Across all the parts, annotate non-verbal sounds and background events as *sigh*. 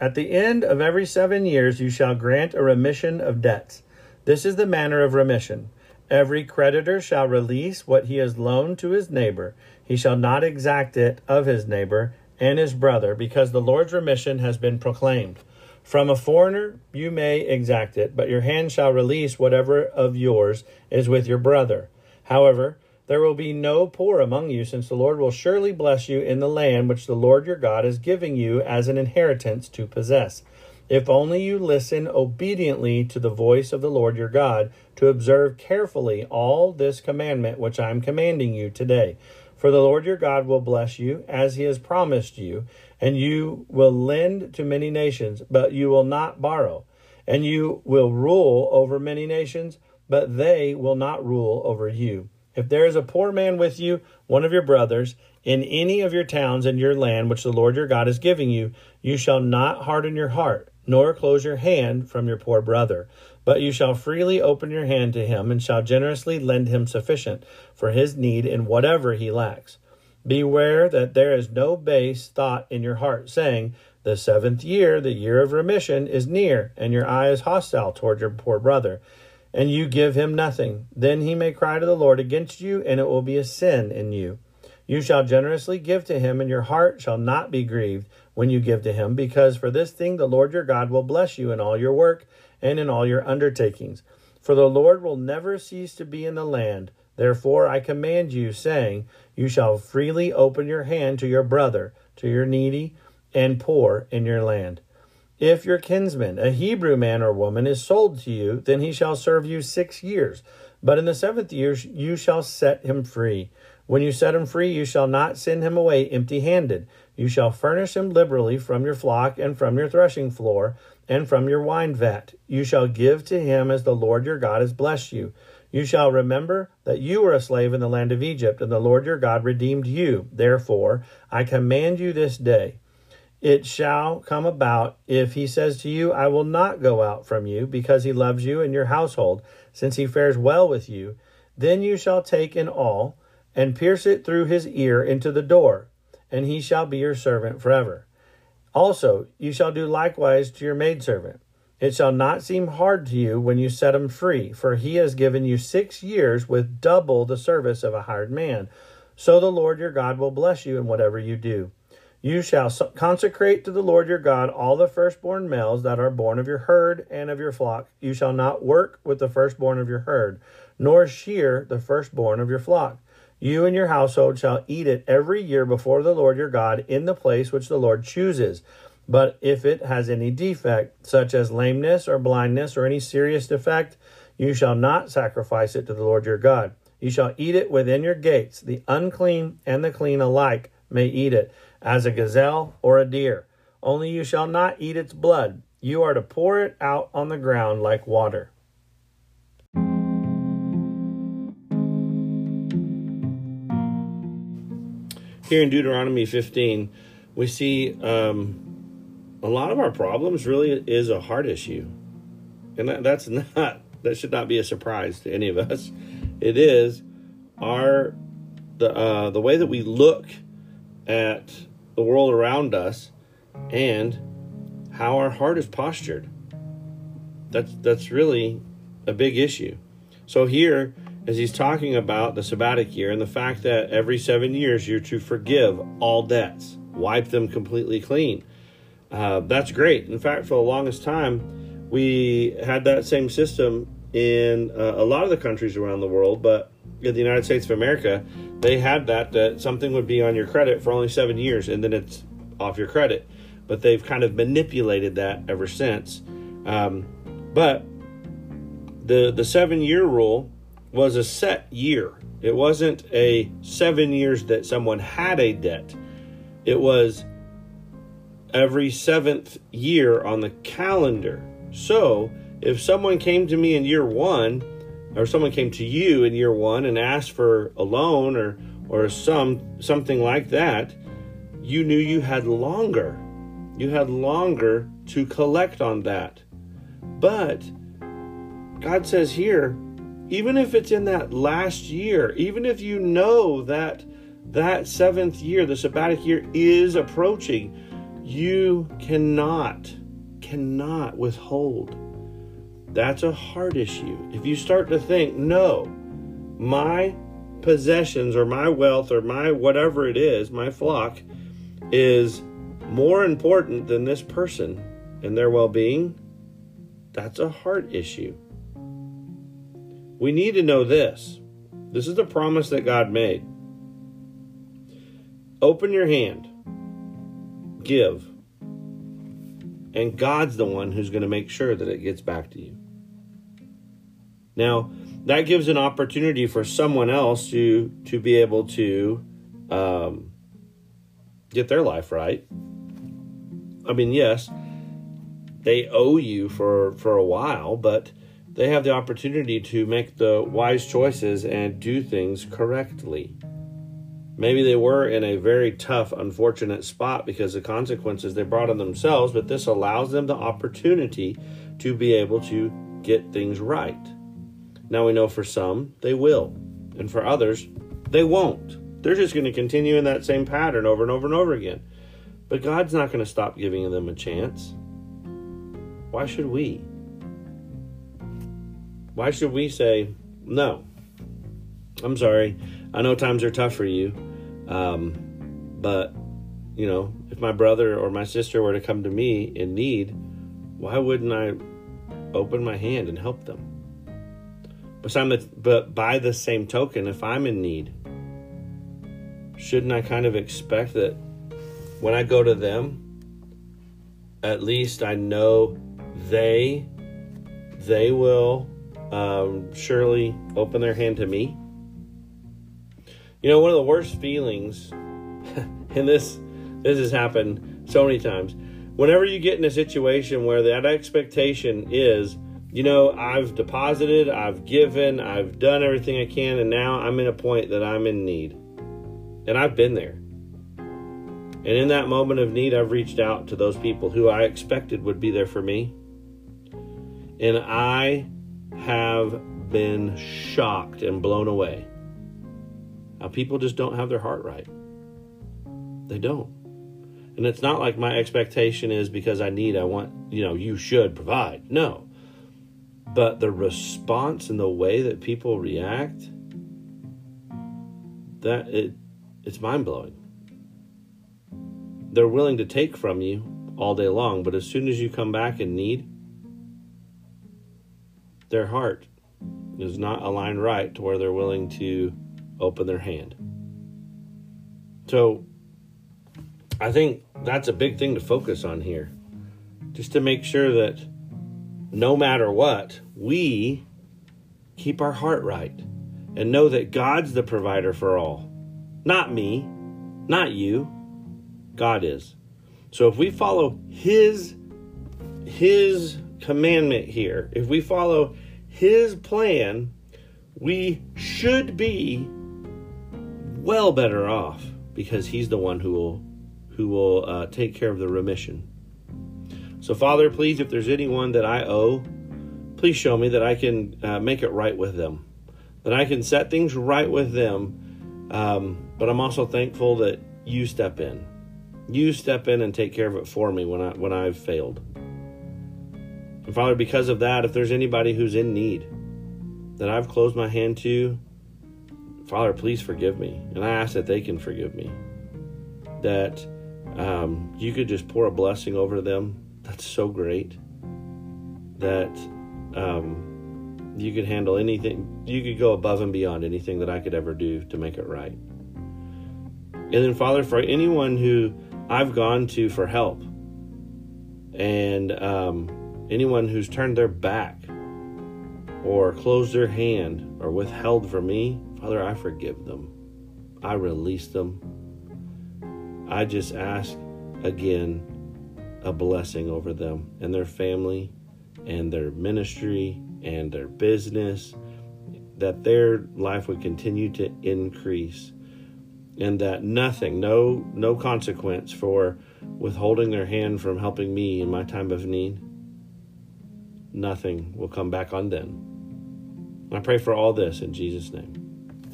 At the end of every seven years you shall grant a remission of debts. This is the manner of remission. Every creditor shall release what he has loaned to his neighbor. He shall not exact it of his neighbor and his brother, because the Lord's remission has been proclaimed. From a foreigner you may exact it, but your hand shall release whatever of yours is with your brother. However, there will be no poor among you, since the Lord will surely bless you in the land which the Lord your God is giving you as an inheritance to possess. If only you listen obediently to the voice of the Lord your God, to observe carefully all this commandment which I am commanding you today. For the Lord your God will bless you, as he has promised you, and you will lend to many nations, but you will not borrow. And you will rule over many nations, but they will not rule over you. If there is a poor man with you, one of your brothers, in any of your towns and your land which the Lord your God is giving you, you shall not harden your heart, nor close your hand from your poor brother. But you shall freely open your hand to him, and shall generously lend him sufficient for his need in whatever he lacks. Beware that there is no base thought in your heart, saying, The seventh year, the year of remission, is near, and your eye is hostile toward your poor brother and you give him nothing. Then he may cry to the Lord against you, and it will be a sin in you. You shall generously give to him, and your heart shall not be grieved when you give to him, because for this thing the Lord your God will bless you in all your work and in all your undertakings. For the Lord will never cease to be in the land. Therefore I command you, saying, You shall freely open your hand to your brother, to your needy and poor in your land. If your kinsman, a Hebrew man or woman, is sold to you, then he shall serve you six years. But in the seventh year you shall set him free. When you set him free, you shall not send him away empty handed. You shall furnish him liberally from your flock and from your threshing floor and from your wine vat. You shall give to him as the Lord your God has blessed you. You shall remember that you were a slave in the land of Egypt, and the Lord your God redeemed you. Therefore, I command you this day it shall come about if he says to you, I will not go out from you, because he loves you and your household, since he fares well with you, then you shall take an awl and pierce it through his ear into the door, and he shall be your servant forever. Also, you shall do likewise to your maidservant. It shall not seem hard to you when you set him free, for he has given you six years with double the service of a hired man. So the Lord your God will bless you in whatever you do. You shall consecrate to the Lord your God all the firstborn males that are born of your herd and of your flock. You shall not work with the firstborn of your herd, nor shear the firstborn of your flock. You and your household shall eat it every year before the Lord your God in the place which the Lord chooses. But if it has any defect, such as lameness or blindness or any serious defect, you shall not sacrifice it to the Lord your God. You shall eat it within your gates. The unclean and the clean alike may eat it, as a gazelle or a deer. Only you shall not eat its blood. You are to pour it out on the ground like water. Here in Deuteronomy 15, we see um, a lot of our problems really is a heart issue. And that, that's not, that should not be a surprise to any of us. It is our, the, uh, the way that we look at the world around us and how our heart is postured. That's that's really a big issue. So here, as he's talking about the sabbatic year and the fact that every seven years you're to forgive all debts, wipe them completely clean. Uh, that's great. In fact, for the longest time, we had that same system in uh, a lot of the countries around the world, but in the United States of America, they had that that something would be on your credit for only seven years and then it's off your credit. But they've kind of manipulated that ever since. Um, but the the seven year rule was a set year. It wasn't a seven years that someone had a debt. It was every seventh year on the calendar. So if someone came to me in year one, or someone came to you in year one and asked for a loan or or some something like that, you knew you had longer. You had longer to collect on that. But God says here, even if it's in that last year, even if you know that that seventh year, the sabbatic year, is approaching, you cannot, cannot withhold. That's a heart issue. If you start to think, no, my possessions or my wealth or my whatever it is, my flock, is more important than this person and their well being, that's a heart issue. We need to know this. This is the promise that God made. Open your hand, give, and God's the one who's going to make sure that it gets back to you. Now, that gives an opportunity for someone else to to be able to um, get their life right. I mean, yes, they owe you for for a while, but they have the opportunity to make the wise choices and do things correctly. Maybe they were in a very tough, unfortunate spot because the consequences they brought on themselves, but this allows them the opportunity to be able to get things right. Now we know for some they will, and for others they won't. They're just going to continue in that same pattern over and over and over again. But God's not going to stop giving them a chance. Why should we? Why should we say, no? I'm sorry. I know times are tough for you. Um, but, you know, if my brother or my sister were to come to me in need, why wouldn't I open my hand and help them? But, by the same token, if I'm in need, shouldn't I kind of expect that when I go to them, at least I know they they will um, surely open their hand to me. You know, one of the worst feelings, *laughs* and this this has happened so many times. Whenever you get in a situation where that expectation is, you know, I've deposited, I've given, I've done everything I can, and now I'm in a point that I'm in need. And I've been there. And in that moment of need, I've reached out to those people who I expected would be there for me. And I have been shocked and blown away Now, people just don't have their heart right. They don't. And it's not like my expectation is because I need, I want, you know, you should provide. No. But the response and the way that people react, that it it's mind blowing. They're willing to take from you all day long, but as soon as you come back in need, their heart is not aligned right to where they're willing to open their hand. So I think that's a big thing to focus on here. Just to make sure that no matter what, we keep our heart right and know that God's the provider for all. Not me, not you. God is. So if we follow his his commandment here, if we follow his plan, we should be well better off because he's the one who will who will uh, take care of the remission. So Father, please if there's anyone that I owe, please show me that I can uh, make it right with them. That I can set things right with them. Um, but I'm also thankful that you step in. You step in and take care of it for me when I when I've failed. And Father, because of that, if there's anybody who's in need that I've closed my hand to, Father, please forgive me. And I ask that they can forgive me. That um, you could just pour a blessing over them. That's so great. That um, you could handle anything, you could go above and beyond anything that I could ever do to make it right. And then, Father, for anyone who I've gone to for help and um, anyone who's turned their back or closed their hand or withheld from me, Father, I forgive them. I release them. I just ask again a blessing over them and their family and their ministry and their business, that their life would continue to increase and that nothing, no no consequence for withholding their hand from helping me in my time of need, nothing will come back on them. I pray for all this in Jesus' name.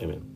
Amen.